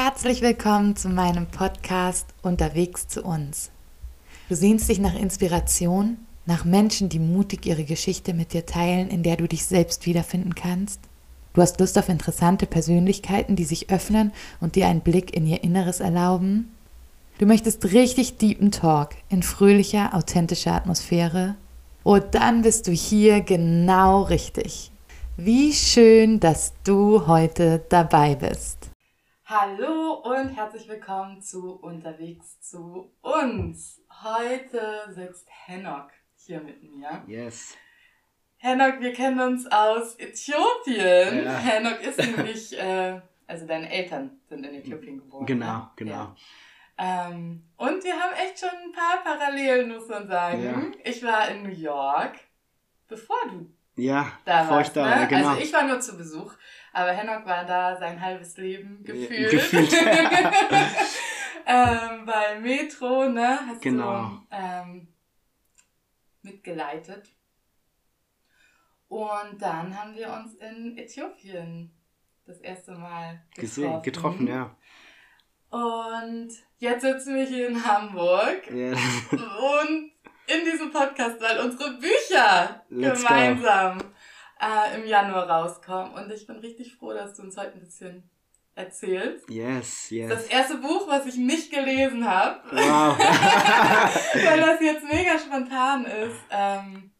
Herzlich willkommen zu meinem Podcast Unterwegs zu uns. Du sehnst dich nach Inspiration, nach Menschen, die mutig ihre Geschichte mit dir teilen, in der du dich selbst wiederfinden kannst. Du hast Lust auf interessante Persönlichkeiten, die sich öffnen und dir einen Blick in ihr Inneres erlauben. Du möchtest richtig deepen Talk in fröhlicher, authentischer Atmosphäre. Und dann bist du hier genau richtig. Wie schön, dass du heute dabei bist. Hallo und herzlich willkommen zu Unterwegs zu uns. Heute sitzt Henok hier mit mir. Yes. Henok, wir kennen uns aus Äthiopien. Ja. Henok ist nämlich, äh, also deine Eltern sind in Äthiopien geboren. Genau, ne? genau. Ja. Ähm, und wir haben echt schon ein paar Parallelen, muss man sagen. Ja. Ich war in New York, bevor du ja, da warst. Da, ne? genau. Also ich war nur zu Besuch, aber Henok war da sein halbes Leben gefühlt. gefühlt. ähm, bei Metro, ne? Hast genau. du ähm, mitgeleitet. Und dann haben wir uns in Äthiopien das erste Mal getroffen. Gesehen, getroffen, ja. Und jetzt sitzen wir hier in Hamburg. Ja. Und in diesem Podcast, weil unsere Bücher Let's gemeinsam äh, im Januar rauskommen. Und ich bin richtig froh, dass du uns heute ein bisschen erzählst. Yes, yes. Das erste Buch, was ich nicht gelesen habe. Wow. weil das jetzt mega spontan ist. Ähm,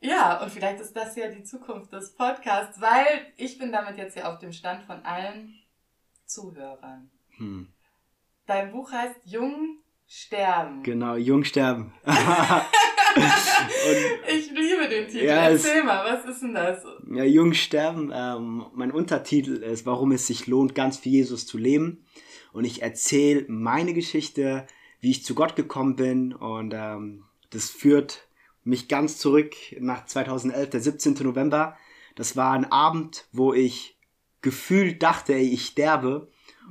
ja, und vielleicht ist das ja die Zukunft des Podcasts, weil ich bin damit jetzt ja auf dem Stand von allen Zuhörern. Hm. Dein Buch heißt Jung sterben. Genau, Jung sterben. ich liebe den Titel. Ja, Erzähl mal, was ist denn das? Ja, Jung sterben. Ähm, mein Untertitel ist, warum es sich lohnt, ganz für Jesus zu leben. Und ich erzähle meine Geschichte, wie ich zu Gott gekommen bin. Und ähm, das führt mich ganz zurück nach 2011, der 17. November. Das war ein Abend, wo ich gefühlt dachte, ey, ich sterbe.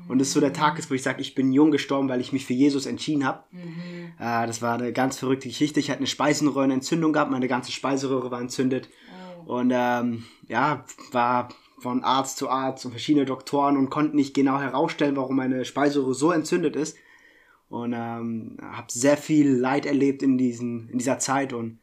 Und das ist so der Tag ist, wo ich sage, ich bin jung gestorben, weil ich mich für Jesus entschieden habe. Mhm. Äh, das war eine ganz verrückte Geschichte. Ich hatte eine Speisenröhrenentzündung gehabt, meine ganze Speiseröhre war entzündet. Oh. Und ähm, ja, war von Arzt zu Arzt und verschiedene Doktoren und konnten nicht genau herausstellen, warum meine Speiseröhre so entzündet ist. Und ähm, habe sehr viel Leid erlebt in, diesen, in dieser Zeit. Und,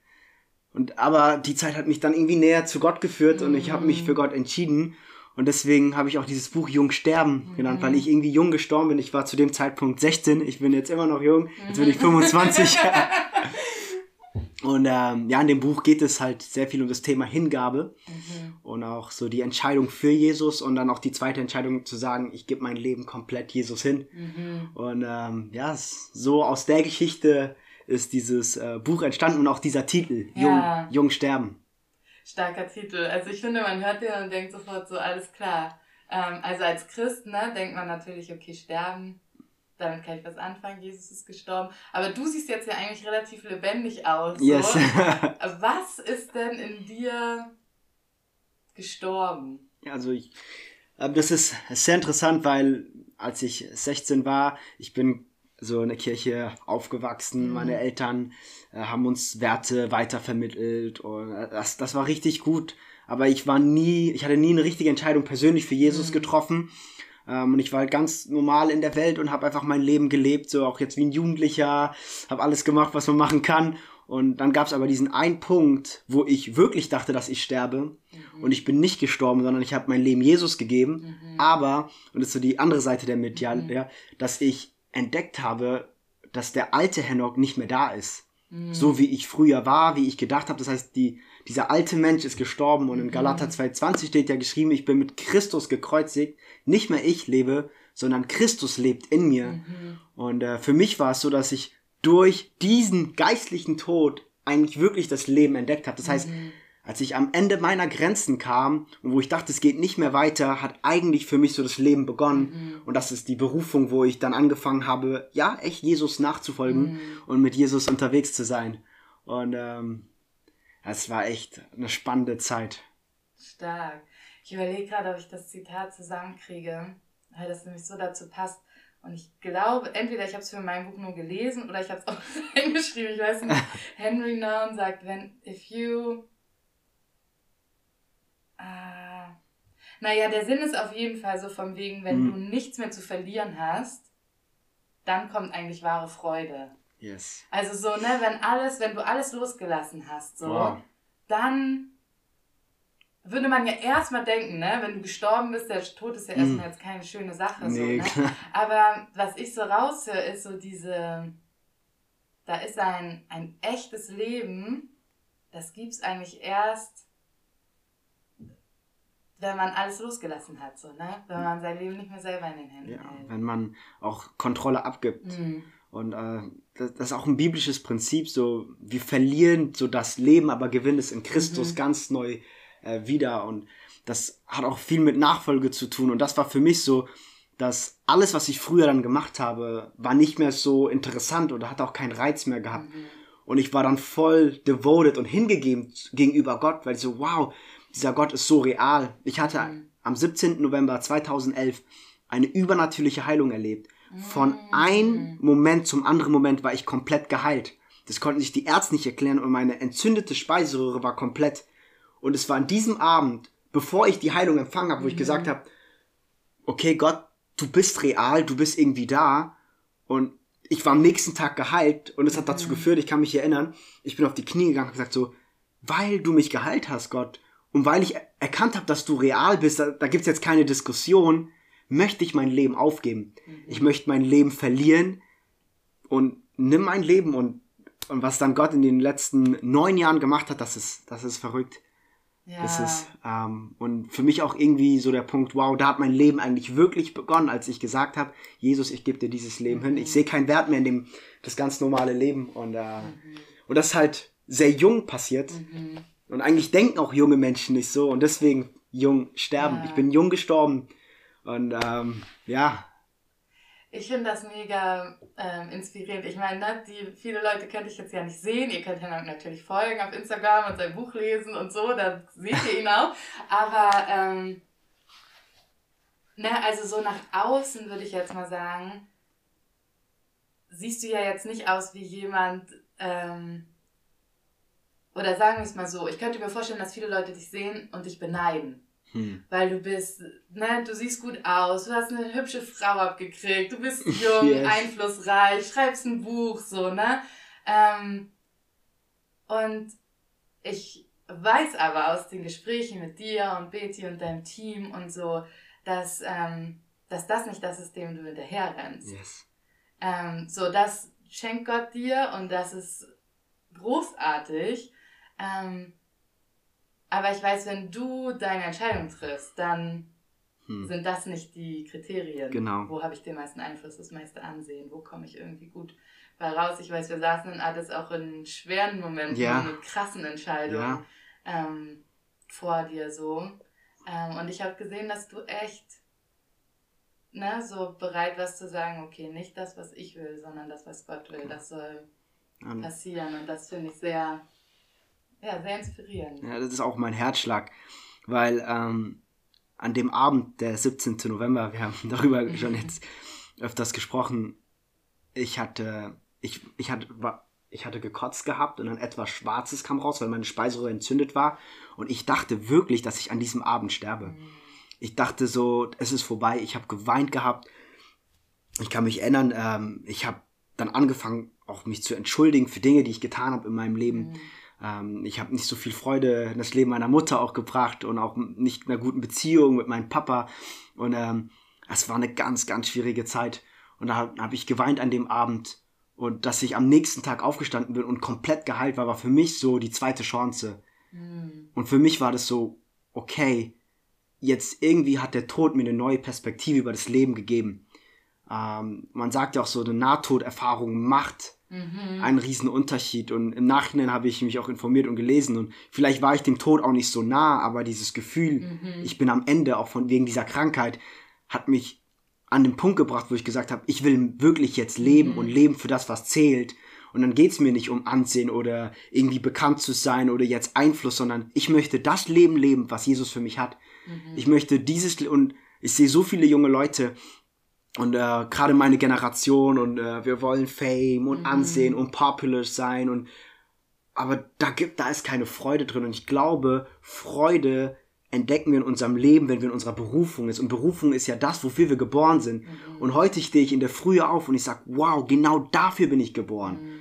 und aber die Zeit hat mich dann irgendwie näher zu Gott geführt mhm. und ich habe mich für Gott entschieden. Und deswegen habe ich auch dieses Buch Jung sterben mhm. genannt, weil ich irgendwie jung gestorben bin. Ich war zu dem Zeitpunkt 16, ich bin jetzt immer noch jung, jetzt bin ich 25. und ähm, ja, in dem Buch geht es halt sehr viel um das Thema Hingabe mhm. und auch so die Entscheidung für Jesus und dann auch die zweite Entscheidung zu sagen, ich gebe mein Leben komplett Jesus hin. Mhm. Und ähm, ja, so aus der Geschichte ist dieses äh, Buch entstanden und auch dieser Titel, ja. Jung, Jung sterben starker Titel. Also ich finde, man hört den und denkt sofort so, alles klar. Ähm, also als Christ, ne, denkt man natürlich, okay, sterben, damit kann ich was anfangen, Jesus ist gestorben. Aber du siehst jetzt ja eigentlich relativ lebendig aus. So. Yes. was ist denn in dir gestorben? Also ich, das ist sehr interessant, weil als ich 16 war, ich bin so in der Kirche aufgewachsen. Mhm. Meine Eltern äh, haben uns Werte weitervermittelt und äh, das, das war richtig gut. Aber ich war nie, ich hatte nie eine richtige Entscheidung persönlich für Jesus mhm. getroffen. Ähm, und ich war halt ganz normal in der Welt und habe einfach mein Leben gelebt, so auch jetzt wie ein Jugendlicher, habe alles gemacht, was man machen kann. Und dann gab es aber diesen einen Punkt, wo ich wirklich dachte, dass ich sterbe. Mhm. Und ich bin nicht gestorben, sondern ich habe mein Leben Jesus gegeben. Mhm. Aber, und das ist so die andere Seite der Medaille, mhm. ja, dass ich entdeckt habe, dass der alte Henok nicht mehr da ist. Mhm. So wie ich früher war, wie ich gedacht habe. Das heißt, die, dieser alte Mensch ist gestorben und in mhm. Galater 2,20 steht ja geschrieben, ich bin mit Christus gekreuzigt. Nicht mehr ich lebe, sondern Christus lebt in mir. Mhm. Und äh, für mich war es so, dass ich durch diesen geistlichen Tod eigentlich wirklich das Leben entdeckt habe. Das heißt, mhm als ich am Ende meiner Grenzen kam und wo ich dachte, es geht nicht mehr weiter, hat eigentlich für mich so das Leben begonnen. Mhm. Und das ist die Berufung, wo ich dann angefangen habe, ja, echt Jesus nachzufolgen mhm. und mit Jesus unterwegs zu sein. Und ähm, es war echt eine spannende Zeit. Stark. Ich überlege gerade, ob ich das Zitat zusammenkriege, weil das nämlich so dazu passt. Und ich glaube, entweder ich habe es für mein Buch nur gelesen oder ich habe es auch hingeschrieben. Ich weiß nicht. Henry Nouwen sagt, wenn if you Naja, der Sinn ist auf jeden Fall so vom wegen, wenn mhm. du nichts mehr zu verlieren hast, dann kommt eigentlich wahre Freude. Yes. Also so, ne, wenn alles, wenn du alles losgelassen hast, so, wow. dann würde man ja erstmal denken, ne, wenn du gestorben bist, der Tod ist ja erstmal mm. jetzt keine schöne Sache, nee, so, ne? Aber was ich so raushöre, ist so diese, da ist ein, ein echtes Leben, das gibt es eigentlich erst, wenn man alles losgelassen hat, so, ne? Wenn man sein Leben nicht mehr selber in den Händen ja, hält. Wenn man auch Kontrolle abgibt. Mhm. Und äh, das, das, ist auch ein biblisches Prinzip, so wir verlieren so das Leben, aber gewinnen es in Christus mhm. ganz neu äh, wieder. Und das hat auch viel mit Nachfolge zu tun. Und das war für mich so, dass alles, was ich früher dann gemacht habe, war nicht mehr so interessant oder hat auch keinen Reiz mehr gehabt. Mhm. Und ich war dann voll devoted und hingegeben gegenüber Gott, weil ich so, wow, dieser Gott ist so real. Ich hatte mhm. am 17. November 2011 eine übernatürliche Heilung erlebt. Von mhm. einem Moment zum anderen Moment war ich komplett geheilt. Das konnten sich die Ärzte nicht erklären und meine entzündete Speiseröhre war komplett. Und es war an diesem Abend, bevor ich die Heilung empfangen habe, wo ich gesagt mhm. habe, okay Gott, du bist real, du bist irgendwie da. Und ich war am nächsten Tag geheilt und es hat dazu mhm. geführt, ich kann mich erinnern, ich bin auf die Knie gegangen und gesagt so, weil du mich geheilt hast, Gott, und weil ich erkannt habe, dass du real bist, da, da gibt's jetzt keine Diskussion, möchte ich mein Leben aufgeben. Mhm. Ich möchte mein Leben verlieren und nimm mein Leben und, und was dann Gott in den letzten neun Jahren gemacht hat, das ist, das ist verrückt. Ja. Das ist, ähm, und für mich auch irgendwie so der Punkt, wow, da hat mein Leben eigentlich wirklich begonnen, als ich gesagt habe, Jesus, ich gebe dir dieses Leben mhm. hin. Ich sehe keinen Wert mehr in dem, das ganz normale Leben. Und, äh, mhm. und das ist halt sehr jung passiert. Mhm. Und eigentlich denken auch junge Menschen nicht so und deswegen jung sterben. Ja. Ich bin jung gestorben. Und ähm, ja. Ich finde das mega ähm, inspirierend. Ich meine, ne, die viele Leute könnt ich jetzt ja nicht sehen. Ihr könnt ja natürlich folgen auf Instagram und sein Buch lesen und so, da seht ihr ihn auch. Aber ähm, ne, also so nach außen würde ich jetzt mal sagen, siehst du ja jetzt nicht aus wie jemand, ähm, oder sagen wir es mal so, ich könnte mir vorstellen, dass viele Leute dich sehen und dich beneiden. Hm. Weil du bist, ne, du siehst gut aus, du hast eine hübsche Frau abgekriegt, du bist jung, yes. einflussreich, schreibst ein Buch, so, ne? Ähm, und ich weiß aber aus den Gesprächen mit dir und Betty und deinem Team und so, dass, ähm, dass das nicht das ist, dem du hinterher rennst. Yes. Ähm, so, das schenkt Gott dir und das ist großartig. Ähm, aber ich weiß, wenn du deine Entscheidung triffst, dann hm. sind das nicht die Kriterien. Genau. Wo habe ich den meisten Einfluss, das meiste Ansehen, wo komme ich irgendwie gut bei raus. Ich weiß, wir saßen in alles auch in schweren Momenten, ja. mit krassen Entscheidungen ja. ähm, vor dir so. Ähm, und ich habe gesehen, dass du echt ne, so bereit warst zu sagen, okay, nicht das, was ich will, sondern das, was Gott will, das soll passieren. Und das finde ich sehr ja, sehr inspirierend. Ja, das ist auch mein Herzschlag, weil ähm, an dem Abend, der 17. November, wir haben darüber schon jetzt öfters gesprochen, ich hatte, ich, ich hatte, ich hatte gekotzt gehabt und dann etwas Schwarzes kam raus, weil meine Speiseröhre entzündet war. Und ich dachte wirklich, dass ich an diesem Abend sterbe. Mhm. Ich dachte so, es ist vorbei. Ich habe geweint gehabt. Ich kann mich erinnern, ähm, ich habe dann angefangen, auch mich zu entschuldigen für Dinge, die ich getan habe in meinem Leben. Mhm ähm, ich habe nicht so viel Freude in das Leben meiner Mutter auch gebracht und auch nicht in einer guten Beziehung mit meinem Papa. Und ähm, es war eine ganz, ganz schwierige Zeit. Und da habe hab ich geweint an dem Abend. Und dass ich am nächsten Tag aufgestanden bin und komplett geheilt war, war für mich so die zweite Chance. Mhm. Und für mich war das so, okay, jetzt irgendwie hat der Tod mir eine neue Perspektive über das Leben gegeben. Ähm, man sagt ja auch so, eine Nahtoderfahrung macht Mhm. Ein Riesenunterschied. Und im Nachhinein habe ich mich auch informiert und gelesen. Und vielleicht war ich dem Tod auch nicht so nah, aber dieses Gefühl, mhm. ich bin am Ende, auch von wegen dieser Krankheit, hat mich an den Punkt gebracht, wo ich gesagt habe, ich will wirklich jetzt leben mhm. und leben für das, was zählt. Und dann geht es mir nicht um Ansehen oder irgendwie bekannt zu sein oder jetzt Einfluss, sondern ich möchte das Leben leben, was Jesus für mich hat. Mhm. Ich möchte dieses und ich sehe so viele junge Leute, und äh, gerade meine Generation und äh, wir wollen Fame und mhm. Ansehen und popular sein und aber da gibt da ist keine Freude drin und ich glaube Freude entdecken wir in unserem Leben, wenn wir in unserer Berufung ist. Und Berufung ist ja das, wofür wir geboren sind. Mhm. Und heute stehe ich in der Frühe auf und ich sage, wow, genau dafür bin ich geboren. Mhm.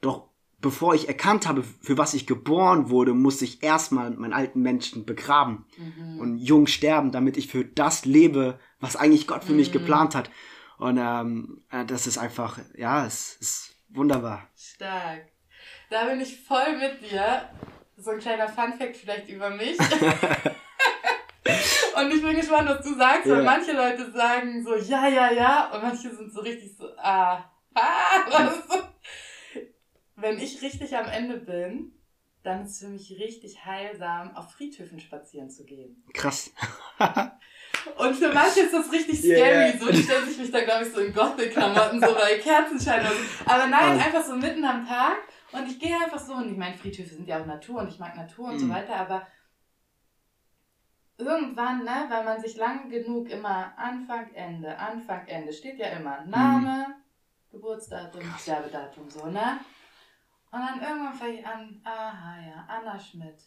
Doch bevor ich erkannt habe, für was ich geboren wurde, musste ich erstmal meinen alten Menschen begraben mhm. und jung sterben, damit ich für das lebe, was eigentlich Gott für mich mhm. geplant hat. Und ähm, äh, das ist einfach, ja, es ist wunderbar. Stark. Da bin ich voll mit dir. So ein kleiner Funfact vielleicht über mich. und ich bin gespannt, was du sagst, ja. weil manche Leute sagen so, ja, ja, ja, und manche sind so richtig so, ah, ah, was? Wenn ich richtig am Ende bin, dann ist es für mich richtig heilsam, auf Friedhöfen spazieren zu gehen. Krass. Und für manche ist das richtig scary, yeah. so die stellen sich mich da, glaube ich, so in Gothic-Klamotten, so bei Kerzenschein. Aber nein, oh. einfach so mitten am Tag. Und ich gehe einfach so, und ich meine, Friedhöfe sind ja auch Natur und ich mag Natur und mm. so weiter, aber irgendwann, ne, weil man sich lang genug immer Anfang, Ende, Anfang, Ende, steht ja immer Name, mm. Geburtsdatum, Sterbedatum, so, ne? Und dann irgendwann fange ich an, aha, ja, Anna Schmidt.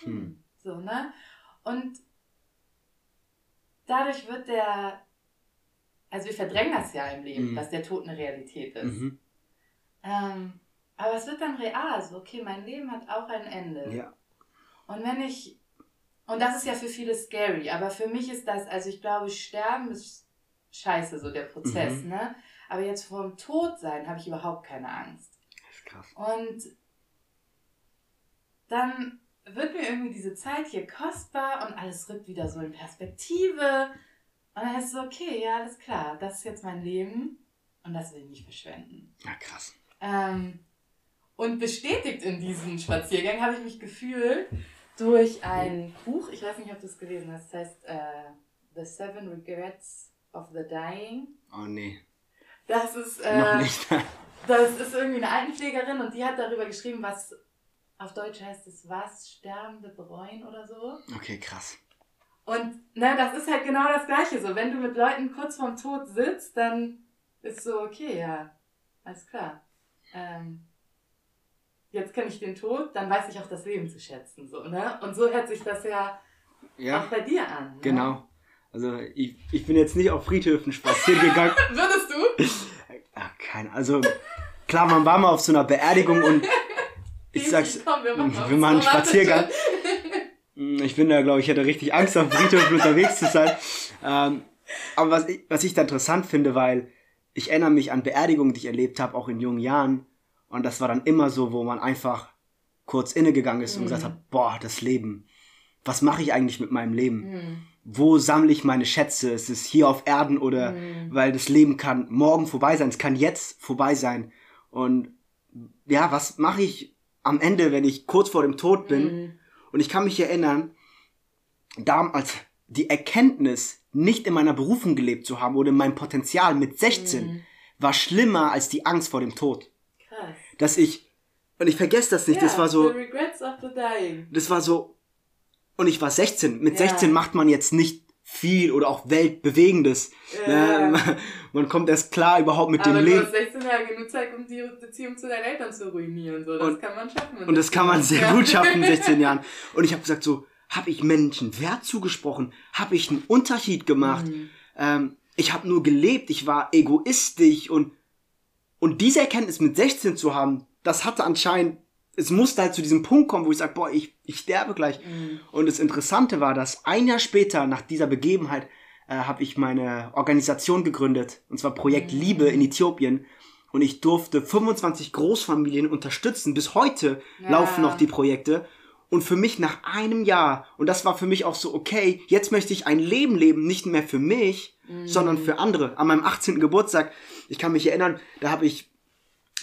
Hm. hm. So, ne? Und dadurch wird der, also wir verdrängen das ja im Leben, mhm. dass der Tod eine Realität ist. Mhm. Ähm, aber es wird dann real, so, okay, mein Leben hat auch ein Ende. Ja. Und wenn ich, und das ist ja für viele scary, aber für mich ist das, also ich glaube, Sterben ist scheiße, so der Prozess, mhm. ne? Aber jetzt vor dem Tod sein habe ich überhaupt keine Angst. Krass. Und dann wird mir irgendwie diese Zeit hier kostbar und alles rückt wieder so in Perspektive. Und dann ist es so, okay, ja, alles klar, das ist jetzt mein Leben und das will ich nicht verschwenden. Ja, krass. Ähm, und bestätigt in diesem Spaziergang habe ich mich gefühlt durch ein Buch, ich weiß nicht, ob du es gelesen hast, das heißt uh, The Seven Regrets of the Dying. Oh nee. Das ist, äh, Noch nicht. das ist irgendwie eine Altenpflegerin und die hat darüber geschrieben, was auf Deutsch heißt es was? Sterbende bereuen oder so. Okay, krass. Und ne, das ist halt genau das Gleiche so. Wenn du mit Leuten kurz vorm Tod sitzt, dann ist so, okay, ja, alles klar. Ähm, jetzt kenne ich den Tod, dann weiß ich auch das Leben zu schätzen. So, ne? Und so hört sich das ja, ja auch bei dir an. Ne? Genau. Also ich, ich bin jetzt nicht auf Friedhöfen spazieren gegangen. Würdest du? Ach, keine. Also klar, man war mal auf so einer Beerdigung und ich sag's, komm, wir machen, wir machen einen Spaziergang. Hm, ich bin da, glaube ich, hätte richtig Angst, auf Friedhof unterwegs zu sein. Ähm, aber was ich, was ich da interessant finde, weil ich erinnere mich an Beerdigungen, die ich erlebt habe, auch in jungen Jahren. Und das war dann immer so, wo man einfach kurz innegegangen ist mhm. und gesagt hat, boah, das Leben. Was mache ich eigentlich mit meinem Leben? Mhm. Wo sammle ich meine Schätze? Ist es hier auf Erden oder mhm. weil das Leben kann morgen vorbei sein, es kann jetzt vorbei sein. Und ja, was mache ich am Ende, wenn ich kurz vor dem Tod bin, mhm. und ich kann mich erinnern, damals die Erkenntnis, nicht in meiner Berufung gelebt zu haben oder in meinem Potenzial mit 16, mhm. war schlimmer als die Angst vor dem Tod. Krass. Dass ich, und ich vergesse das nicht, yeah, das war so, das war so, und ich war 16. Mit ja. 16 macht man jetzt nicht viel oder auch weltbewegendes. Ja. Ne? Man kommt erst klar überhaupt mit Aber dem Leben. Aber du hast 16 Jahre genug Zeit, um die Beziehung zu deinen Eltern zu ruinieren. So. Das und, kann man schaffen. Und das kann man sehr gut schaffen in 16 Jahren. Und ich habe gesagt so, habe ich Menschen Wert zugesprochen? Habe ich einen Unterschied gemacht? Mhm. Ähm, ich habe nur gelebt, ich war egoistisch und und diese Erkenntnis mit 16 zu haben, das hatte anscheinend es musste halt zu diesem Punkt kommen, wo ich sage, boah, ich, ich sterbe gleich. Mhm. Und das Interessante war, dass ein Jahr später, nach dieser Begebenheit, äh, habe ich meine Organisation gegründet, und zwar Projekt mhm. Liebe in Äthiopien. Und ich durfte 25 Großfamilien unterstützen. Bis heute ja. laufen noch die Projekte. Und für mich nach einem Jahr, und das war für mich auch so, okay, jetzt möchte ich ein Leben leben, nicht mehr für mich, mhm. sondern für andere. An meinem 18. Geburtstag, ich kann mich erinnern, da habe ich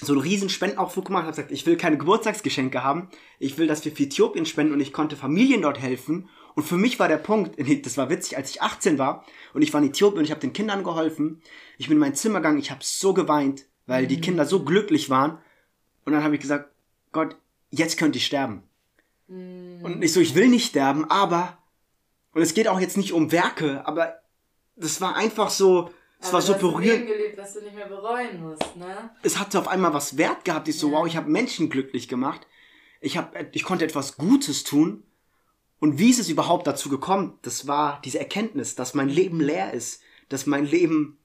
so einen riesen Spendenaufruf gemacht, habe gesagt, ich will keine Geburtstagsgeschenke haben, ich will, dass wir für Äthiopien spenden und ich konnte Familien dort helfen. Und für mich war der Punkt, das war witzig, als ich 18 war und ich war in Äthiopien und ich habe den Kindern geholfen. Ich bin in mein Zimmer gegangen, ich habe so geweint, weil mhm. die Kinder so glücklich waren. Und dann habe ich gesagt, Gott, jetzt könnte ich sterben. Mhm. Und ich so, ich will nicht sterben, aber, und es geht auch jetzt nicht um Werke, aber das war einfach so, es Aber war so berührend. Gelebt, was du nicht mehr bereuen musst, ne? Es hatte auf einmal was Wert gehabt. Ich so, ja. wow, ich habe Menschen glücklich gemacht. Ich, hab, ich konnte etwas Gutes tun. Und wie ist es überhaupt dazu gekommen? Das war diese Erkenntnis, dass mein Leben leer ist, dass mein Leben,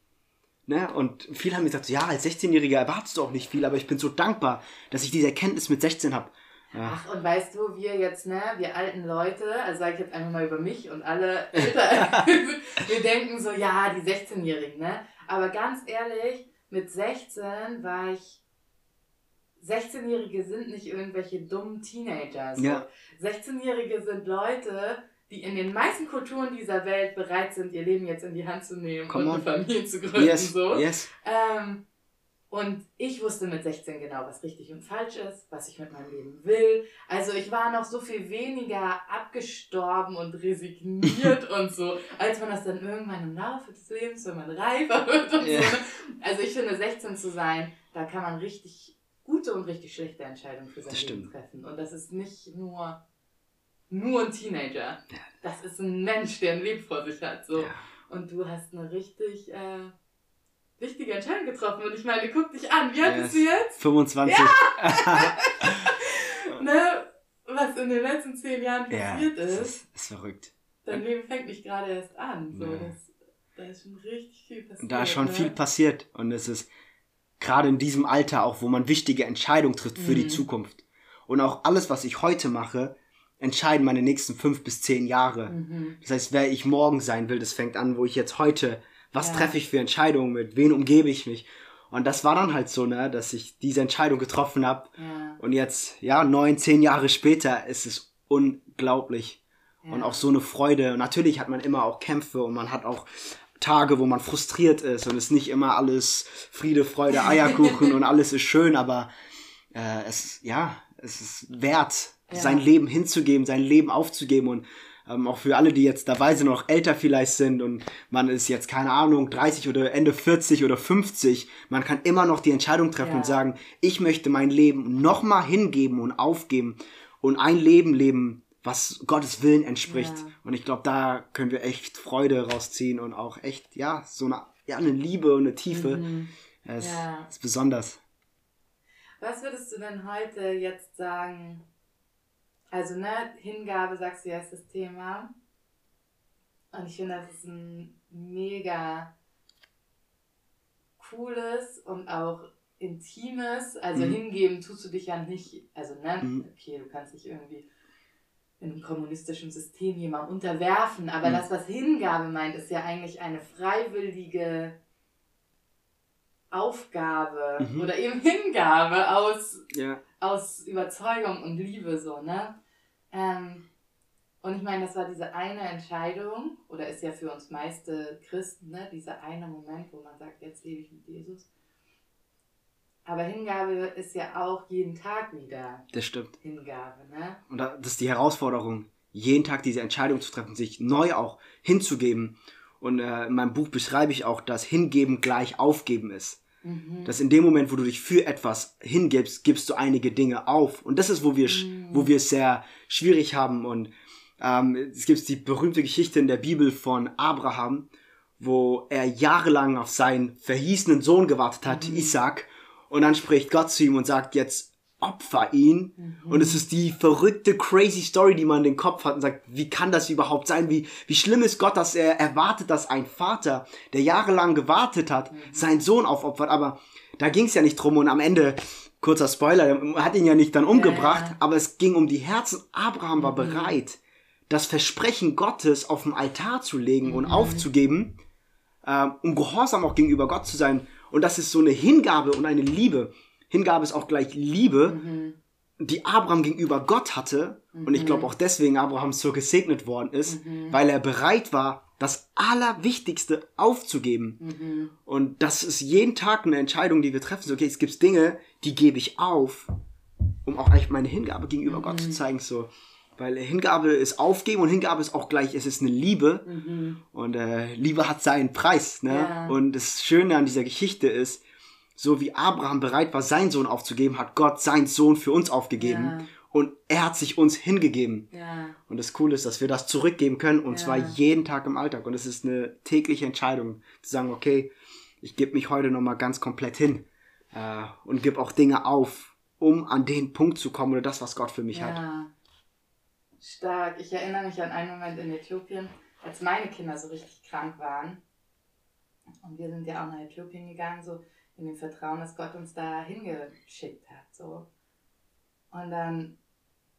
ne, und viele haben gesagt, ja, als 16-Jähriger erwartest du auch nicht viel, aber ich bin so dankbar, dass ich diese Erkenntnis mit 16 habe. Ach, und weißt du, wir jetzt, ne, wir alten Leute, also sage ich jetzt einfach mal über mich und alle älter, wir denken so, ja, die 16-Jährigen, ne? Aber ganz ehrlich, mit 16 war ich 16-Jährige sind nicht irgendwelche dummen Teenager. So. Ja. 16-Jährige sind Leute, die in den meisten Kulturen dieser Welt bereit sind, ihr Leben jetzt in die Hand zu nehmen Come und eine Familie zu gründen. Yes. So. Yes. Ähm, und ich wusste mit 16 genau, was richtig und falsch ist, was ich mit meinem Leben will. Also ich war noch so viel weniger abgestorben und resigniert und so, als man das dann irgendwann im Laufe des Lebens, wenn man reifer wird und yeah. so. Also ich finde, 16 zu sein, da kann man richtig gute und richtig schlechte Entscheidungen für sein das Leben stimmt. treffen. Und das ist nicht nur, nur ein Teenager. Ja. Das ist ein Mensch, der ein Leben vor sich hat. So. Ja. Und du hast eine richtig äh, wichtige Entscheidung getroffen. Und ich meine, guck dich an. Wie alt bist du jetzt? 25. Ja! ne? Was in den letzten zehn Jahren passiert ja, ist, ist, ist verrückt. Dein Leben fängt nicht gerade erst an. So. Das, da ist schon richtig viel passiert. Da ist schon ne? viel passiert. Und es ist gerade in diesem Alter auch, wo man wichtige Entscheidungen trifft für mhm. die Zukunft. Und auch alles, was ich heute mache, entscheiden meine nächsten fünf bis zehn Jahre. Mhm. Das heißt, wer ich morgen sein will, das fängt an, wo ich jetzt heute, was ja. treffe ich für Entscheidungen mit, wen umgebe ich mich. Und das war dann halt so, ne, dass ich diese Entscheidung getroffen habe. Ja. Und jetzt, ja, neun, zehn Jahre später ist es unglaublich. Ja. Und auch so eine Freude. Und natürlich hat man immer auch Kämpfe und man hat auch Tage, wo man frustriert ist und es ist nicht immer alles Friede, Freude, Eierkuchen und alles ist schön, aber äh, es ja, es ist wert, ja. sein Leben hinzugeben, sein Leben aufzugeben und ähm, auch für alle, die jetzt dabei sind, noch älter vielleicht sind und man ist jetzt, keine Ahnung, 30 oder Ende 40 oder 50, man kann immer noch die Entscheidung treffen ja. und sagen, ich möchte mein Leben nochmal hingeben und aufgeben und ein Leben leben, was Gottes Willen entspricht. Ja. Und ich glaube, da können wir echt Freude rausziehen und auch echt, ja, so eine, ja, eine Liebe und eine Tiefe. Mhm. Es ja. ist besonders. Was würdest du denn heute jetzt sagen? Also, ne, Hingabe, sagst du ja, ist das Thema. Und ich finde, das ist ein mega cooles und auch intimes. Also, mhm. hingeben tust du dich ja nicht, also, ne, mhm. okay, du kannst dich irgendwie in einem kommunistischen System jemandem unterwerfen. Aber mhm. das, was Hingabe meint, ist ja eigentlich eine freiwillige Aufgabe mhm. oder eben Hingabe aus, ja. aus Überzeugung und Liebe so, ne? Ähm, und ich meine, das war diese eine Entscheidung, oder ist ja für uns meiste Christen, ne, dieser eine Moment, wo man sagt, jetzt lebe ich mit Jesus. Aber Hingabe ist ja auch jeden Tag wieder. Das stimmt. Hingabe, ne? Und das ist die Herausforderung, jeden Tag diese Entscheidung zu treffen, sich neu auch hinzugeben. Und äh, in meinem Buch beschreibe ich auch, dass Hingeben gleich Aufgeben ist. Mhm. Dass in dem Moment, wo du dich für etwas hingibst, gibst du einige Dinge auf. Und das ist, wo wir, mhm. wo wir es sehr schwierig haben. Und ähm, es gibt die berühmte Geschichte in der Bibel von Abraham, wo er jahrelang auf seinen verhießenen Sohn gewartet hat, mhm. Isaac und dann spricht Gott zu ihm und sagt, jetzt opfer ihn. Mhm. Und es ist die verrückte, crazy Story, die man in den Kopf hat und sagt, wie kann das überhaupt sein? Wie, wie schlimm ist Gott, dass er erwartet, dass ein Vater, der jahrelang gewartet hat, mhm. seinen Sohn aufopfert. Aber da ging es ja nicht drum und am Ende, kurzer Spoiler, er hat ihn ja nicht dann umgebracht, ja. aber es ging um die Herzen. Abraham war mhm. bereit, das Versprechen Gottes auf den Altar zu legen und mhm. aufzugeben, äh, um gehorsam auch gegenüber Gott zu sein. Und das ist so eine Hingabe und eine Liebe. Hingabe ist auch gleich Liebe, mhm. die Abraham gegenüber Gott hatte. Mhm. Und ich glaube auch deswegen Abraham so gesegnet worden ist, mhm. weil er bereit war, das Allerwichtigste aufzugeben. Mhm. Und das ist jeden Tag eine Entscheidung, die wir treffen. So, okay, es gibt Dinge, die gebe ich auf, um auch eigentlich meine Hingabe gegenüber Gott zu mhm. zeigen. So, weil Hingabe ist Aufgeben und Hingabe ist auch gleich, es ist eine Liebe. Mhm. Und äh, Liebe hat seinen Preis. Ne? Ja. Und das Schöne an dieser Geschichte ist, so wie Abraham bereit war, seinen Sohn aufzugeben, hat Gott seinen Sohn für uns aufgegeben. Ja. Und er hat sich uns hingegeben. Ja. Und das Coole ist, dass wir das zurückgeben können und zwar jeden Tag im Alltag. Und es ist eine tägliche Entscheidung, zu sagen, okay, ich gebe mich heute nochmal ganz komplett hin äh, und gebe auch Dinge auf, um an den Punkt zu kommen oder das, was Gott für mich hat. Stark. Ich erinnere mich an einen Moment in Äthiopien, als meine Kinder so richtig krank waren. Und wir sind ja auch nach Äthiopien gegangen, so in dem Vertrauen, dass Gott uns da hingeschickt hat. So. Und dann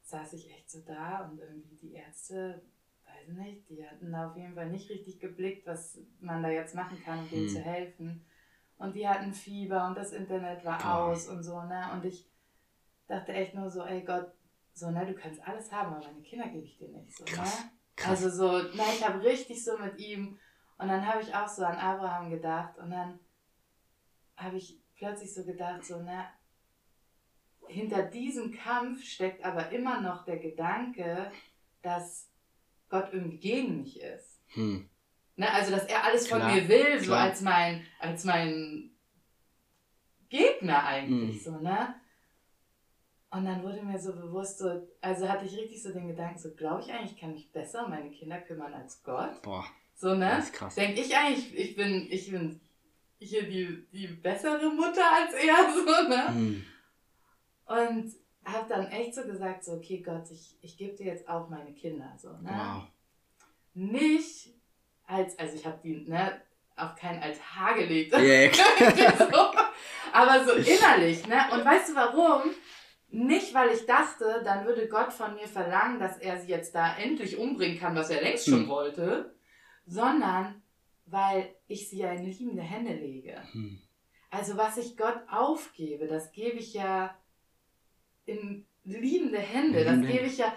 saß ich echt so da und irgendwie die Ärzte, weiß nicht, die hatten da auf jeden Fall nicht richtig geblickt, was man da jetzt machen kann, um denen hm. zu helfen. Und die hatten Fieber und das Internet war oh. aus und so, ne? Und ich dachte echt nur so, ey Gott, so, ne, du kannst alles haben, aber meine Kinder gebe ich dir nicht. So? Krass. Ne? Krass. Also so, ne, ich habe richtig so mit ihm. Und dann habe ich auch so an Abraham gedacht und dann habe ich plötzlich so gedacht, so, ne, hinter diesem Kampf steckt aber immer noch der Gedanke, dass Gott irgendwie gegen mich ist. Hm. Ne, also, dass er alles Klar. von mir will, so als mein, als mein Gegner eigentlich, hm. so, ne? Und dann wurde mir so bewusst, so, also hatte ich richtig so den Gedanken, so glaube ich eigentlich, kann mich besser um meine Kinder kümmern als Gott. Boah. So, ne? Das ist krass. Denke ich eigentlich, ich bin, ich bin hier die, die bessere Mutter als er, so, ne? Hm. Und habe dann echt so gesagt, so, okay, Gott, ich, ich gebe dir jetzt auch meine Kinder, so, ne? Wow. Nicht als, also ich habe die, ne, auf keinen Altar gelegt. Yeah. so, aber so innerlich, ne? Und weißt du warum? Nicht, weil ich dachte, dann würde Gott von mir verlangen, dass er sie jetzt da endlich umbringen kann, was er längst schon hm. wollte, sondern weil ich sie ja in liebende Hände lege. Hm. Also was ich Gott aufgebe, das gebe ich ja in liebende Hände. Das gebe ich ja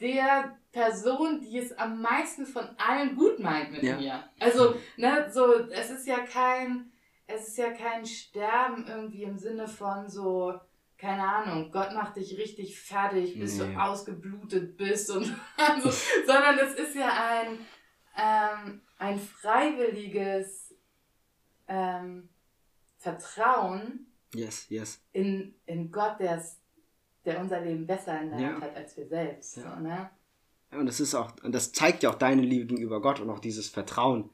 der Person, die es am meisten von allen gut meint mit ja. mir. Also, ne, so, es ist ja kein, es ist ja kein Sterben irgendwie im Sinne von so, keine Ahnung, Gott macht dich richtig fertig, bis nee. du ausgeblutet bist und also, sondern es ist ja ein, ähm, ein freiwilliges ähm, Vertrauen yes, yes. In, in Gott, der's, der unser Leben besser in der ja. Hand hat als wir selbst. Ja. So, ne? ja, und das ist auch, und das zeigt ja auch deine Liebe gegenüber Gott und auch dieses Vertrauen.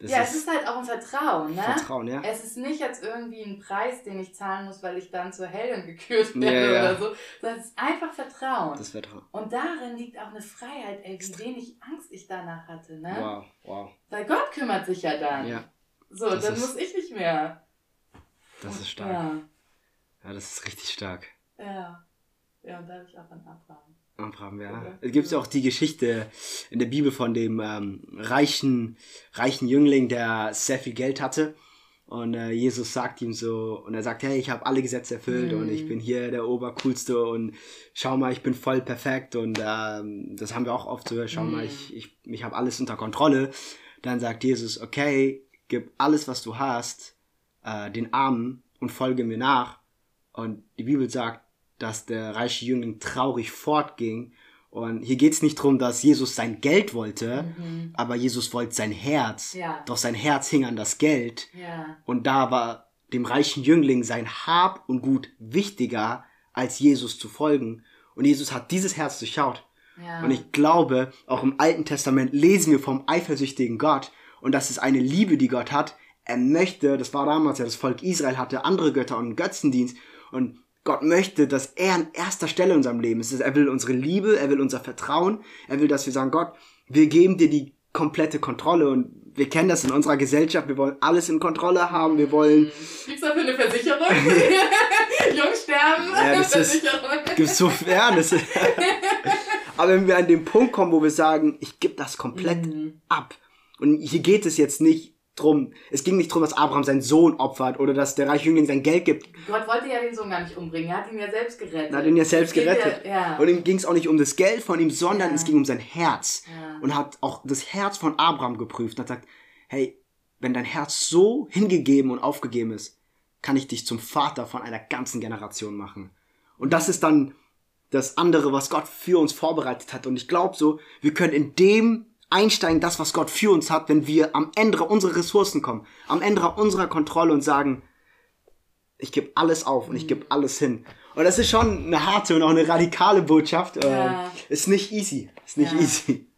Das ja, ist es ist halt auch ein Vertrauen, ne? Vertrauen, ja. Es ist nicht jetzt irgendwie ein Preis, den ich zahlen muss, weil ich dann zur Heldin gekürt werde ja, ja. oder so, sondern es ist einfach Vertrauen. Das Vertrauen. Und darin liegt auch eine Freiheit, ey, wie wenig Angst ich danach hatte, ne? Wow, wow. Weil Gott kümmert sich ja dann. Ja. So, das dann ist, muss ich nicht mehr. Das ist stark. Ja. ja, das ist richtig stark. Ja. Ja, und da habe ich auch an Abraham. Abraham, ja. Es gibt ja auch die Geschichte in der Bibel von dem ähm, reichen, reichen Jüngling, der sehr viel Geld hatte. Und äh, Jesus sagt ihm so, und er sagt, hey, ich habe alle Gesetze erfüllt mm. und ich mhm. bin hier der Obercoolste und schau mal, ich bin voll perfekt und ähm, das haben wir auch oft so, schau mm. mal, ich, ich, ich habe alles unter Kontrolle. Dann sagt Jesus, okay, gib alles, was du hast, äh, den Armen und folge mir nach. Und die Bibel sagt, dass der reiche Jüngling traurig fortging. Und hier geht es nicht darum, dass Jesus sein Geld wollte, mhm. aber Jesus wollte sein Herz. Ja. Doch sein Herz hing an das Geld. Ja. Und da war dem reichen Jüngling sein Hab und Gut wichtiger, als Jesus zu folgen. Und Jesus hat dieses Herz durchschaut. Ja. Und ich glaube, auch im Alten Testament lesen wir vom eifersüchtigen Gott. Und das ist eine Liebe, die Gott hat. Er möchte, das war damals ja das Volk Israel hatte andere Götter und Götzendienst. Und Gott möchte, dass er an erster Stelle in unserem Leben ist. Er will unsere Liebe, er will unser Vertrauen, er will, dass wir sagen, Gott, wir geben dir die komplette Kontrolle und wir kennen das in unserer Gesellschaft, wir wollen alles in Kontrolle haben, wir wollen... Gibt's dafür eine Versicherung? Jungs sterben, ja, das Versicherung. Ist, gibt's so, ja, das ist, aber wenn wir an den Punkt kommen, wo wir sagen, ich gebe das komplett mhm. ab und hier geht es jetzt nicht drum, es ging nicht drum, dass Abraham seinen Sohn opfert oder dass der reiche Jüngling sein Geld gibt. Gott wollte ja den Sohn gar nicht umbringen, er hat ihn ja selbst gerettet. Er hat ihn ja selbst gerettet. Ja, ja. Und ihm ging es auch nicht um das Geld von ihm, sondern ja. es ging um sein Herz. Und hat auch das Herz von Abraham geprüft und hat gesagt, hey, wenn dein Herz so hingegeben und aufgegeben ist, kann ich dich zum Vater von einer ganzen Generation machen. Und das ist dann das andere, was Gott für uns vorbereitet hat. Und ich glaube so, wir können in dem einsteigen, das, was Gott für uns hat, wenn wir am Ende unserer Ressourcen kommen, am Ende unserer Kontrolle und sagen, ich gebe alles auf und ich gebe alles hin. Und das ist schon eine harte und auch eine radikale Botschaft. Ja. Äh, ist nicht easy. Ist nicht ja. easy.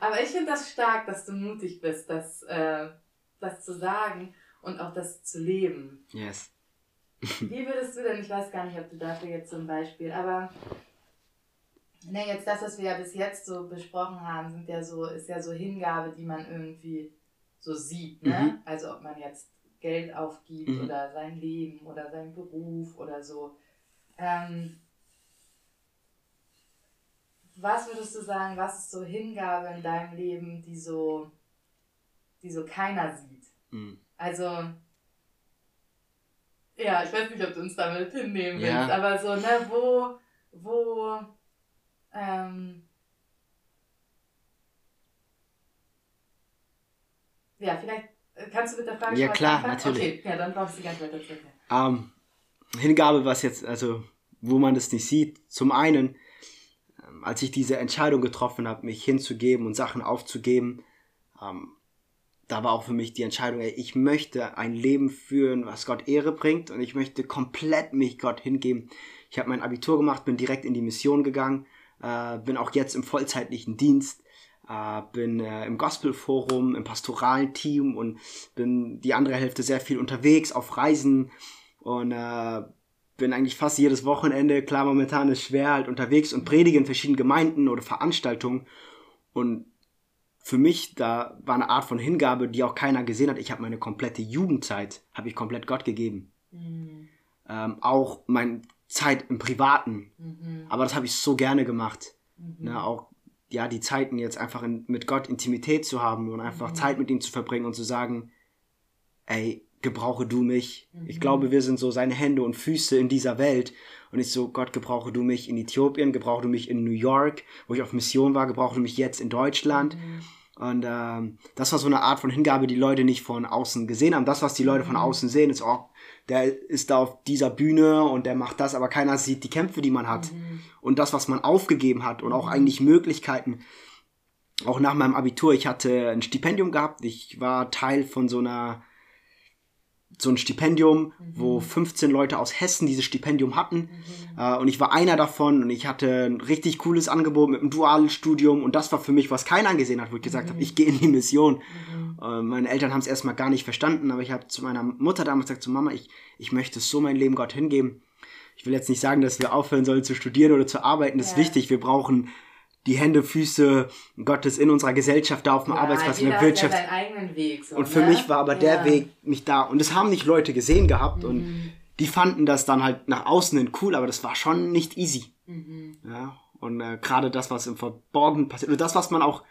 Aber ich finde das stark, dass du mutig bist, das, äh, das zu sagen und auch das zu leben. Yes. Wie würdest du denn, ich weiß gar nicht, ob du dafür jetzt zum Beispiel, aber Ne, jetzt das, was wir ja bis jetzt so besprochen haben, sind ja so, ist ja so Hingabe, die man irgendwie so sieht, ne? Mhm. Also ob man jetzt Geld aufgibt mhm. oder sein Leben oder seinen Beruf oder so. Ähm, was würdest du sagen, was ist so Hingabe in deinem Leben, die so, die so keiner sieht? Mhm. Also, ja, ich weiß nicht, ob du uns damit hinnehmen willst, ja. aber so, ne, wo, wo, ähm, ja, vielleicht kannst du mit der Frage Ja, klar, natürlich. Okay, ja, dann brauchst du ganz weiter zurück. Ähm, Hingabe, was jetzt, also, wo man das nicht sieht, zum einen, ähm, als ich diese Entscheidung getroffen habe, mich hinzugeben und Sachen aufzugeben, ähm, da war auch für mich die Entscheidung, ey, ich möchte ein Leben führen, was Gott Ehre bringt und ich möchte komplett mich Gott hingeben. Ich habe mein Abitur gemacht, bin direkt in die Mission gegangen, äh, bin auch jetzt im vollzeitlichen Dienst, äh, bin äh, im Gospelforum, im pastoralen Team und bin die andere Hälfte sehr viel unterwegs auf Reisen und äh, bin eigentlich fast jedes Wochenende, klar momentan ist schwer, halt unterwegs und predige in verschiedenen Gemeinden oder Veranstaltungen und für mich da war eine Art von Hingabe, die auch keiner gesehen hat. Ich habe meine komplette Jugendzeit, habe ich komplett Gott gegeben. Mhm. Ähm, auch meine Zeit im Privaten. Mhm. Aber das habe ich so gerne gemacht. Mhm. Ne, auch ja, die Zeiten jetzt einfach in, mit Gott Intimität zu haben und einfach mhm. Zeit mit ihm zu verbringen und zu sagen, ey, gebrauche du mich. Ich mhm. glaube, wir sind so seine Hände und Füße in dieser Welt. Und ich so, Gott, gebrauche du mich in Äthiopien, gebrauche du mich in New York, wo ich auf Mission war, gebrauche du mich jetzt in Deutschland. Mhm. Und ähm, das war so eine Art von Hingabe, die Leute nicht von außen gesehen haben. Das, was die Leute von mhm. außen sehen, ist, oh, der ist da auf dieser Bühne und der macht das, aber keiner sieht die Kämpfe, die man hat. Mhm. Und das, was man aufgegeben hat und auch mhm. eigentlich Möglichkeiten. Auch nach meinem Abitur, ich hatte ein Stipendium gehabt, ich war Teil von so einer so ein Stipendium, mhm. wo 15 Leute aus Hessen dieses Stipendium hatten. Mhm. Äh, und ich war einer davon und ich hatte ein richtig cooles Angebot mit einem dualen Studium und das war für mich, was keiner angesehen hat, wo ich gesagt mhm. habe, ich gehe in die Mission. Mhm. Äh, meine Eltern haben es erstmal gar nicht verstanden, aber ich habe zu meiner Mutter damals gesagt, zu Mama, ich, ich möchte so mein Leben Gott hingeben. Ich will jetzt nicht sagen, dass wir aufhören sollen zu studieren oder zu arbeiten, das ja. ist wichtig. Wir brauchen die Hände, Füße Gottes in unserer Gesellschaft da auf dem ja, Arbeitsplatz, in der Wirtschaft. Ja eigenen Weg, so, und für ne? mich war aber der Weg mich da. Und das haben nicht Leute gesehen gehabt mhm. und die fanden das dann halt nach außen hin cool, aber das war schon nicht easy. Mhm. Ja, und äh, gerade das, was im Verborgenen passiert, oder das, was man auch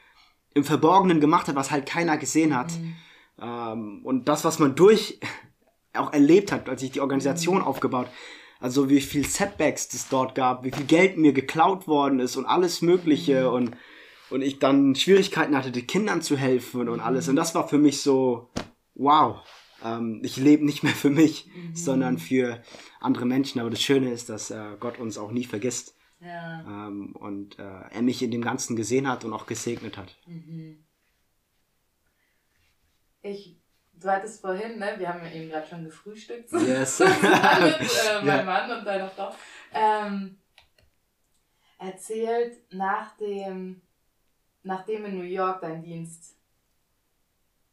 im Verborgenen gemacht hat, was halt keiner gesehen hat. Mhm. Ähm, und das, was man durch auch erlebt hat, als ich die Organisation mhm. aufgebaut also wie viel Setbacks es dort gab, wie viel Geld mir geklaut worden ist und alles Mögliche mhm. und, und ich dann Schwierigkeiten hatte, den Kindern zu helfen und alles. Und das war für mich so, wow, ähm, ich lebe nicht mehr für mich, mhm. sondern für andere Menschen. Aber das Schöne ist, dass äh, Gott uns auch nie vergisst. Ja. Ähm, und äh, er mich in dem Ganzen gesehen hat und auch gesegnet hat. Mhm. Ich du hattest vorhin, ne, wir haben ja eben gerade schon gefrühstückt. Yes. mit, äh, mein ja. Mann und deine Frau. Ähm, erzählt, nachdem, nachdem in New York dein Dienst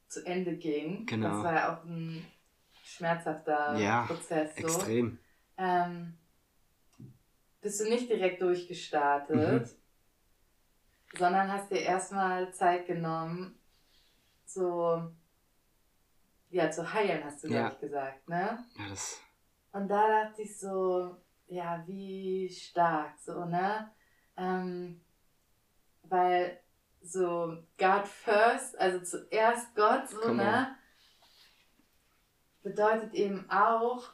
zu Ende ging, genau. das war ja auch ein schmerzhafter ja, Prozess. So. Extrem. Ähm, bist du nicht direkt durchgestartet, mhm. sondern hast dir erstmal Zeit genommen, so ja, zu heilen, hast du, ja. glaube ich, gesagt, ne? Ja, das. Und da dachte ich so, ja, wie stark, so, ne? Ähm, weil so God first, also zuerst Gott, so, Come ne? Bedeutet eben auch,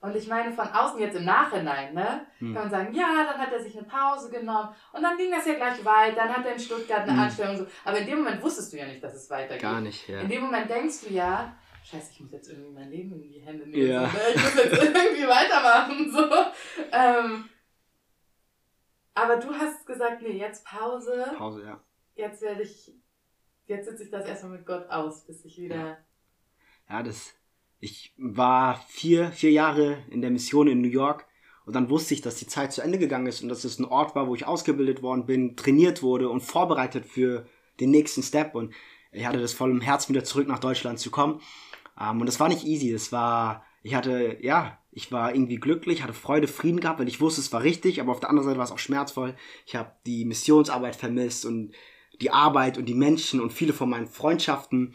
und ich meine von außen jetzt im Nachhinein, ne? Hm. Kann man sagen, ja, dann hat er sich eine Pause genommen und dann ging das ja gleich weiter, dann hat er in Stuttgart eine hm. Anstellung so. Aber in dem Moment wusstest du ja nicht, dass es weitergeht. Gar nicht, ja. In dem Moment denkst du ja, scheiße, ich muss jetzt irgendwie mein Leben in die Hände nehmen. Ja. So, ne? Ich muss jetzt irgendwie weitermachen. So. Ähm, aber du hast gesagt, nee, jetzt Pause. Pause, ja. Jetzt werde ich, jetzt sitze ich das erstmal mit Gott aus, bis ich wieder. Ja, ja das. Ich war vier, vier Jahre in der Mission in New York und dann wusste ich, dass die Zeit zu Ende gegangen ist und dass es ein Ort war, wo ich ausgebildet worden bin, trainiert wurde und vorbereitet für den nächsten Step. Und ich hatte das voll im Herz, wieder zurück nach Deutschland zu kommen. Um, ähm, und das war nicht easy. Das war, ich hatte, ja, ich war irgendwie glücklich, hatte Freude, Frieden gehabt, weil ich wusste, es war richtig, aber auf der anderen Seite war es auch schmerzvoll. Ich habe die Missionsarbeit vermisst und die Arbeit und die Menschen und viele von meinen Freundschaften.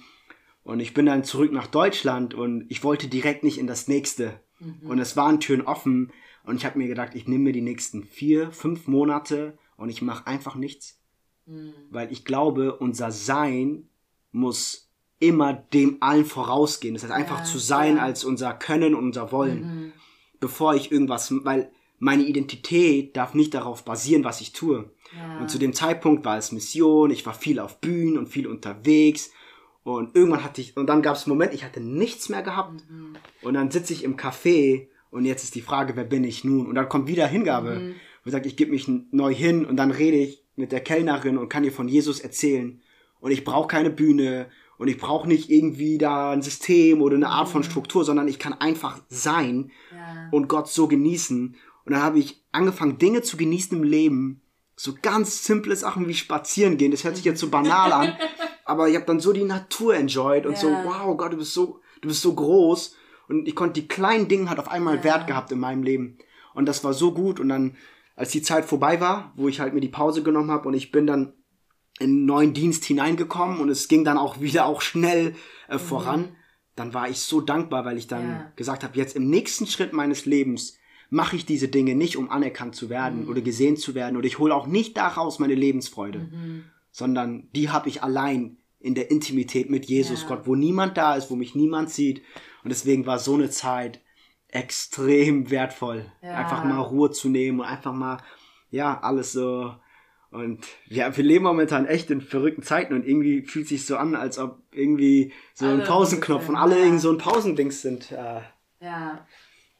Und ich bin dann zurück nach Deutschland und ich wollte direkt nicht in das nächste. Mhm. Und es waren Türen offen und ich habe mir gedacht, ich nehme mir die nächsten vier, fünf Monate und ich mache einfach nichts. Mhm. Weil ich glaube, unser Sein muss immer dem allen vorausgehen. Das heißt, einfach ja, zu sein ja. als unser Können und unser Wollen. Mhm. Bevor ich irgendwas, weil meine Identität darf nicht darauf basieren, was ich tue. Ja. Und zu dem Zeitpunkt war es Mission, ich war viel auf Bühnen und viel unterwegs. Und irgendwann hatte ich, und dann gab es einen Moment, ich hatte nichts mehr gehabt. Mhm. Und dann sitze ich im Café und jetzt ist die Frage, wer bin ich nun? Und dann kommt wieder Hingabe. Mhm. Und sagt, ich gebe mich neu hin und dann rede ich mit der Kellnerin und kann ihr von Jesus erzählen. Und ich brauche keine Bühne und ich brauche nicht irgendwie da ein System oder eine Art von mhm. Struktur, sondern ich kann einfach sein ja. und Gott so genießen. Und dann habe ich angefangen, Dinge zu genießen im Leben. So ganz simple Sachen wie spazieren gehen. Das hört sich jetzt so banal an. aber ich habe dann so die Natur enjoyed und ja. so, wow, Gott, du bist so, du bist so groß. Und ich konnte die kleinen Dinge hat auf einmal ja. Wert gehabt in meinem Leben. Und das war so gut. Und dann, als die Zeit vorbei war, wo ich halt mir die Pause genommen habe und ich bin dann in einen neuen Dienst hineingekommen und es ging dann auch wieder auch schnell äh, mhm. voran, dann war ich so dankbar, weil ich dann ja. gesagt habe, jetzt im nächsten Schritt meines Lebens mache ich diese Dinge nicht, um anerkannt zu werden mhm. oder gesehen zu werden oder ich hole auch nicht daraus meine Lebensfreude, mhm. sondern die habe ich allein in der Intimität mit Jesus ja. Gott, wo niemand da ist, wo mich niemand sieht und deswegen war so eine Zeit extrem wertvoll, ja. einfach mal Ruhe zu nehmen und einfach mal ja alles so und ja, wir leben momentan echt in verrückten Zeiten und irgendwie fühlt sich so an, als ob irgendwie so alle ein Pausenknopf und alle ja. irgendwie so ein Pausendings sind. Äh. Ja.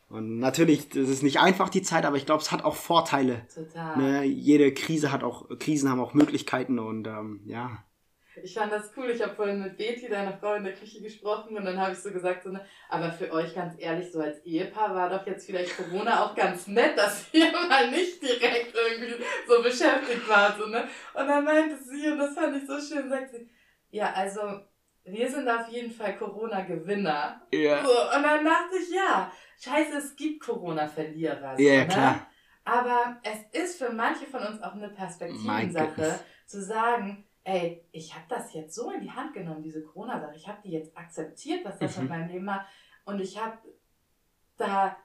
Und natürlich, das ist nicht einfach die Zeit, aber ich glaube, es hat auch Vorteile. Total. Ne? Jede Krise hat auch, Krisen haben auch Möglichkeiten und ähm, ja. Ich fand das cool. Ich habe vorhin mit Betty, deiner Frau, in der Küche gesprochen und dann habe ich so gesagt, so, ne, aber für euch ganz ehrlich, so als Ehepaar war doch jetzt vielleicht Corona auch ganz nett, dass ihr mal nicht direkt irgendwie so beschäftigt wart. So, ne? Und dann meinte sie, und das fand ich so schön, sagt sie, ja, also wir sind auf jeden Fall Corona-Gewinner. Ja. So, und dann dachte ich, ja, scheiße, es gibt Corona-Verlierer. So, ja, ne? klar. Aber es ist für manche von uns auch eine Perspektivensache, zu sagen, ey, ich habe das jetzt so in die Hand genommen, diese Corona-Sache. Ich habe die jetzt akzeptiert, was das mhm. mit meinem Leben macht. Und ich habe da,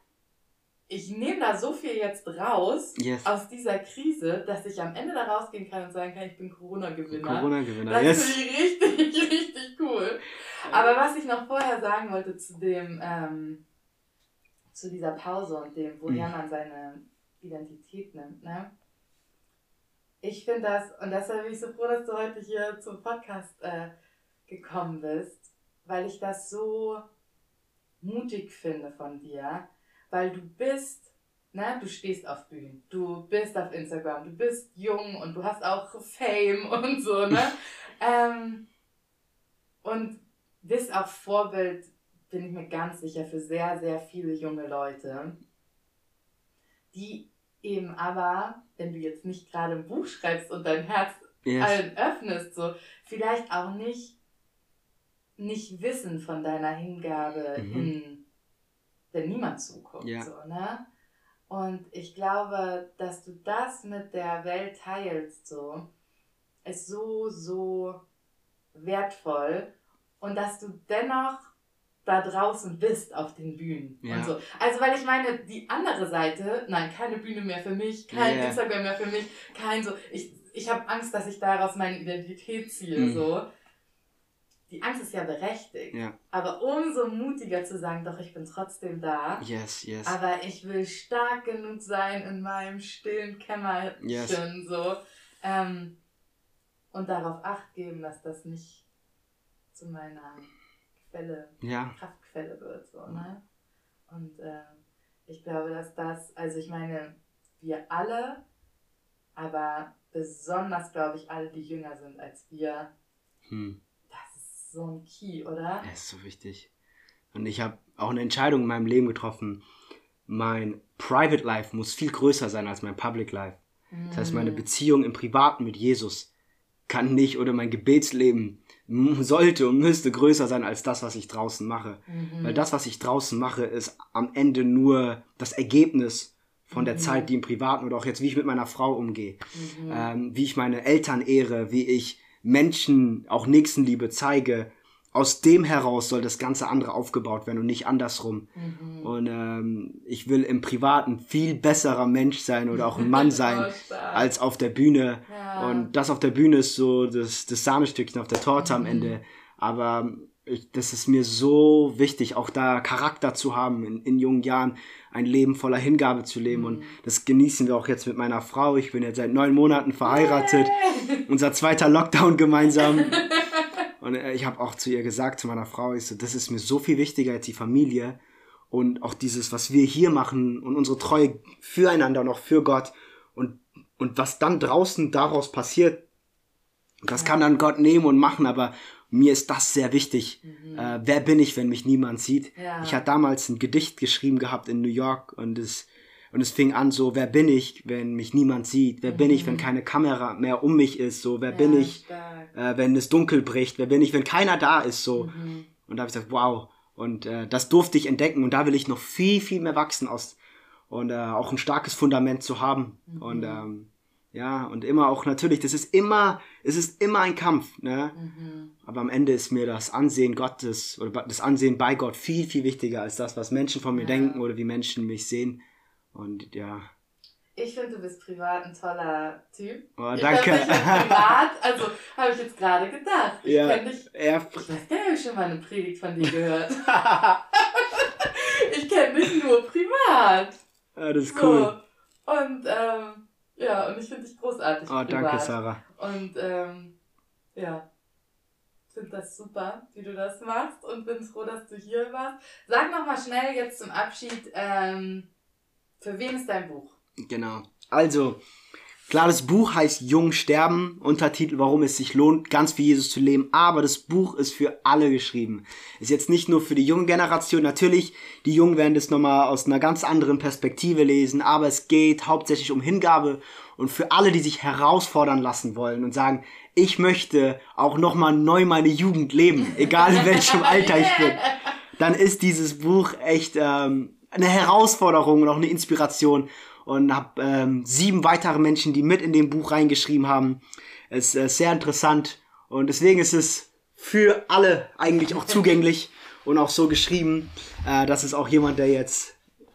ich nehme da so viel jetzt raus yes. aus dieser Krise, dass ich am Ende da rausgehen kann und sagen kann, ich bin Corona-Gewinner. Corona-Gewinner, Das yes. finde ich richtig, richtig cool. Aber was ich noch vorher sagen wollte zu dem, ähm, zu dieser Pause und dem, woher mhm. man seine Identität nimmt, ne? Ich finde das, und deshalb bin ich so froh, dass du heute hier zum Podcast äh, gekommen bist, weil ich das so mutig finde von dir, weil du bist, ne, du stehst auf Bühnen, du bist auf Instagram, du bist jung und du hast auch Fame und so, ne? ähm, und bist auch Vorbild, bin ich mir ganz sicher, für sehr, sehr viele junge Leute, die eben aber, wenn du jetzt nicht gerade ein Buch schreibst und dein Herz yes. allen öffnest, so vielleicht auch nicht, nicht wissen von deiner Hingabe mhm. hin, wenn niemand zuguckt. Ja. So, ne? Und ich glaube, dass du das mit der Welt teilst, so, ist so, so wertvoll. Und dass du dennoch da draußen bist auf den Bühnen ja. und so. Also weil ich meine, die andere Seite, nein, keine Bühne mehr für mich, kein yeah. Instagram mehr für mich, kein so, ich, ich habe Angst, dass ich daraus meine Identität ziehe, mhm. so. Die Angst ist ja berechtigt, ja. aber umso mutiger zu sagen, doch, ich bin trotzdem da. Yes, yes. Aber ich will stark genug sein in meinem stillen Kämmerchen, yes. so. Ähm, und darauf acht geben, dass das nicht zu meiner Quelle, ja. Kraftquelle wird. So, ne? Und äh, ich glaube, dass das, also ich meine, wir alle, aber besonders, glaube ich, alle, die jünger sind als wir, hm. das ist so ein Key, oder? Das ist so wichtig. Und ich habe auch eine Entscheidung in meinem Leben getroffen. Mein Private Life muss viel größer sein als mein Public Life. Das heißt, meine hm. Beziehung im Privaten mit Jesus kann nicht oder mein Gebetsleben sollte und müsste größer sein als das, was ich draußen mache. Mhm. Weil das, was ich draußen mache, ist am Ende nur das Ergebnis von der mhm. Zeit, die im Privaten oder auch jetzt, wie ich mit meiner Frau umgehe, mhm. ähm, wie ich meine Eltern ehre, wie ich Menschen auch Nächstenliebe zeige. Aus dem heraus soll das ganze andere aufgebaut werden und nicht andersrum. Mhm. Und ähm, ich will im Privaten viel besserer Mensch sein oder auch ein Mann sein als auf der Bühne. Ja. Und das auf der Bühne ist so das, das Sahnestückchen auf der Torte am mhm. Ende. Aber ich, das ist mir so wichtig, auch da Charakter zu haben in, in jungen Jahren, ein Leben voller Hingabe zu leben. Mhm. Und das genießen wir auch jetzt mit meiner Frau. Ich bin jetzt seit neun Monaten verheiratet. Yeah. Unser zweiter Lockdown gemeinsam. und äh, ich habe auch zu ihr gesagt, zu meiner Frau, ich so, das ist mir so viel wichtiger als die Familie. Und auch dieses, was wir hier machen und unsere Treue füreinander und auch für Gott. Und, und was dann draußen daraus passiert, das ja. kann dann Gott nehmen und machen, aber mir ist das sehr wichtig. Mhm. Äh, wer bin ich, wenn mich niemand sieht? Ja. Ich hatte damals ein Gedicht geschrieben gehabt in New York und es, und es fing an so, wer bin ich, wenn mich niemand sieht? Wer mhm. bin ich, wenn mhm. keine Kamera mehr um mich ist? So, wer ja, bin ich, äh, wenn es dunkel bricht? Wer bin ich, wenn keiner da ist? So. Mhm. Und da habe ich gesagt, wow. Und äh, das durfte ich entdecken und da will ich noch viel, viel mehr wachsen aus und äh, auch ein starkes Fundament zu haben. Mhm. Und ähm, ja, und immer auch natürlich, das ist immer, es ist immer ein Kampf, ne? Mhm. Aber am Ende ist mir das Ansehen Gottes oder das Ansehen bei Gott viel, viel wichtiger als das, was Menschen von mir ja. denken oder wie Menschen mich sehen. Und ja. Ich finde, du bist privat ein toller Typ. Oh, danke. Ich privat, also habe ich jetzt gerade gedacht. Ich ja, dich, ich weiß gar nicht, schon mal eine Predigt von dir gehört. ich kenne dich nur privat. Ja, das ist so. cool. Und ähm, ja, und ich finde dich großartig. Oh, danke, Sarah. Und ähm, ja, finde das super, wie du das machst und bin froh, dass du hier warst. Sag nochmal schnell jetzt zum Abschied, ähm, für wen ist dein Buch? Genau. Also, Klar, das Buch heißt Jung sterben, Untertitel, warum es sich lohnt, ganz wie Jesus zu leben, aber das Buch ist für alle geschrieben. Ist jetzt nicht nur für die junge Generation, natürlich, die Jungen werden das nochmal aus einer ganz anderen Perspektive lesen, aber es geht hauptsächlich um Hingabe und für alle, die sich herausfordern lassen wollen und sagen, ich möchte auch nochmal neu meine Jugend leben, egal in welchem Alter ich bin, dann ist dieses Buch echt ähm, eine Herausforderung und auch eine Inspiration und habe ähm, sieben weitere Menschen, die mit in dem Buch reingeschrieben haben. Es ist äh, sehr interessant und deswegen ist es für alle eigentlich auch zugänglich und auch so geschrieben, äh, dass es auch jemand, der jetzt,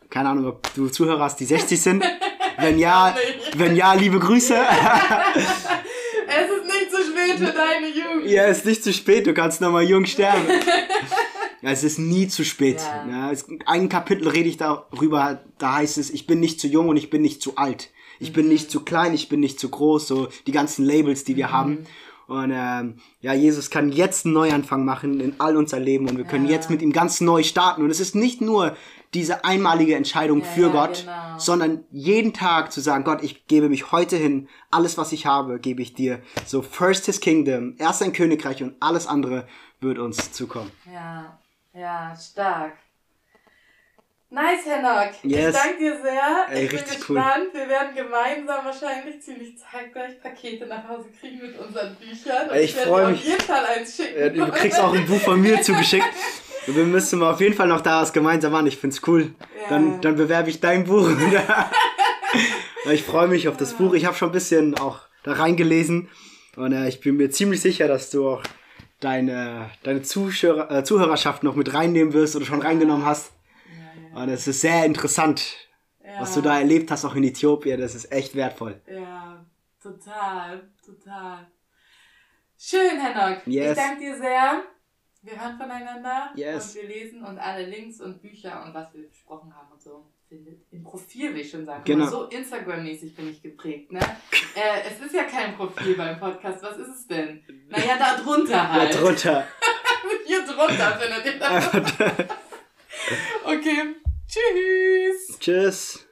keine Ahnung, ob du Zuhörer hast, die 60 sind. Wenn ja, wenn ja, liebe Grüße. es ist nicht zu spät für deine Jugend. Ja, es ist nicht zu spät, du kannst nochmal jung sterben. Ja, es ist nie zu spät. Ja. ja ein Kapitel rede ich darüber, da heißt es, ich bin nicht zu jung und ich bin nicht zu alt. Ich mhm. bin nicht zu klein, ich bin nicht zu groß, so die ganzen Labels, die wir mhm. haben. Und ähm, ja, Jesus kann jetzt einen Neuanfang machen in all unser Leben und wir können ja. jetzt mit ihm ganz neu starten. Und es ist nicht nur diese einmalige Entscheidung ja, für Gott, genau. sondern jeden Tag zu sagen, Gott, ich gebe mich heute hin, alles was ich habe, gebe ich dir. So first his kingdom, erst sein Königreich und alles andere wird uns zukommen. Ja. Ja, stark. Nice, Henok. Yes. Ich danke dir sehr. Ey, ich bin gespannt. Cool. Wir werden gemeinsam wahrscheinlich ziemlich zeitgleich Pakete nach Hause kriegen mit unseren Büchern. Ey, ich, ich freue mich. auf jeden Fall eins schicken. Ja, du kriegst auch ein Buch von mir zugeschickt. Wir müssen mal auf jeden Fall noch da was gemeinsam machen. Ich find's cool. Ja. Dann, dann bewerbe ich dein Buch. ich freue mich auf das Buch. Ich habe schon ein bisschen auch da reingelesen. Und äh, ich bin mir ziemlich sicher, dass du auch deine, deine Zuschauer, äh, Zuhörerschaft noch mit reinnehmen wirst oder schon reingenommen hast. Ja, ja. Und es ist sehr interessant, was du da erlebt hast, auch in Äthiopien. Das ist echt wertvoll. Ja, total, total. Schön, Henok. Yes. Ich danke dir sehr. Wir hören voneinander yes. und wir lesen und alle Links und Bücher und was wir besprochen haben und so im Profil, wie ich schon sagte. Genau. So Instagram-mäßig bin ich geprägt, ne? äh, es ist ja kein Profil beim Podcast. Was ist es denn? Naja, da drunter halt. Da drunter. Hier drunter findet ihr das. okay. Tschüss. Tschüss.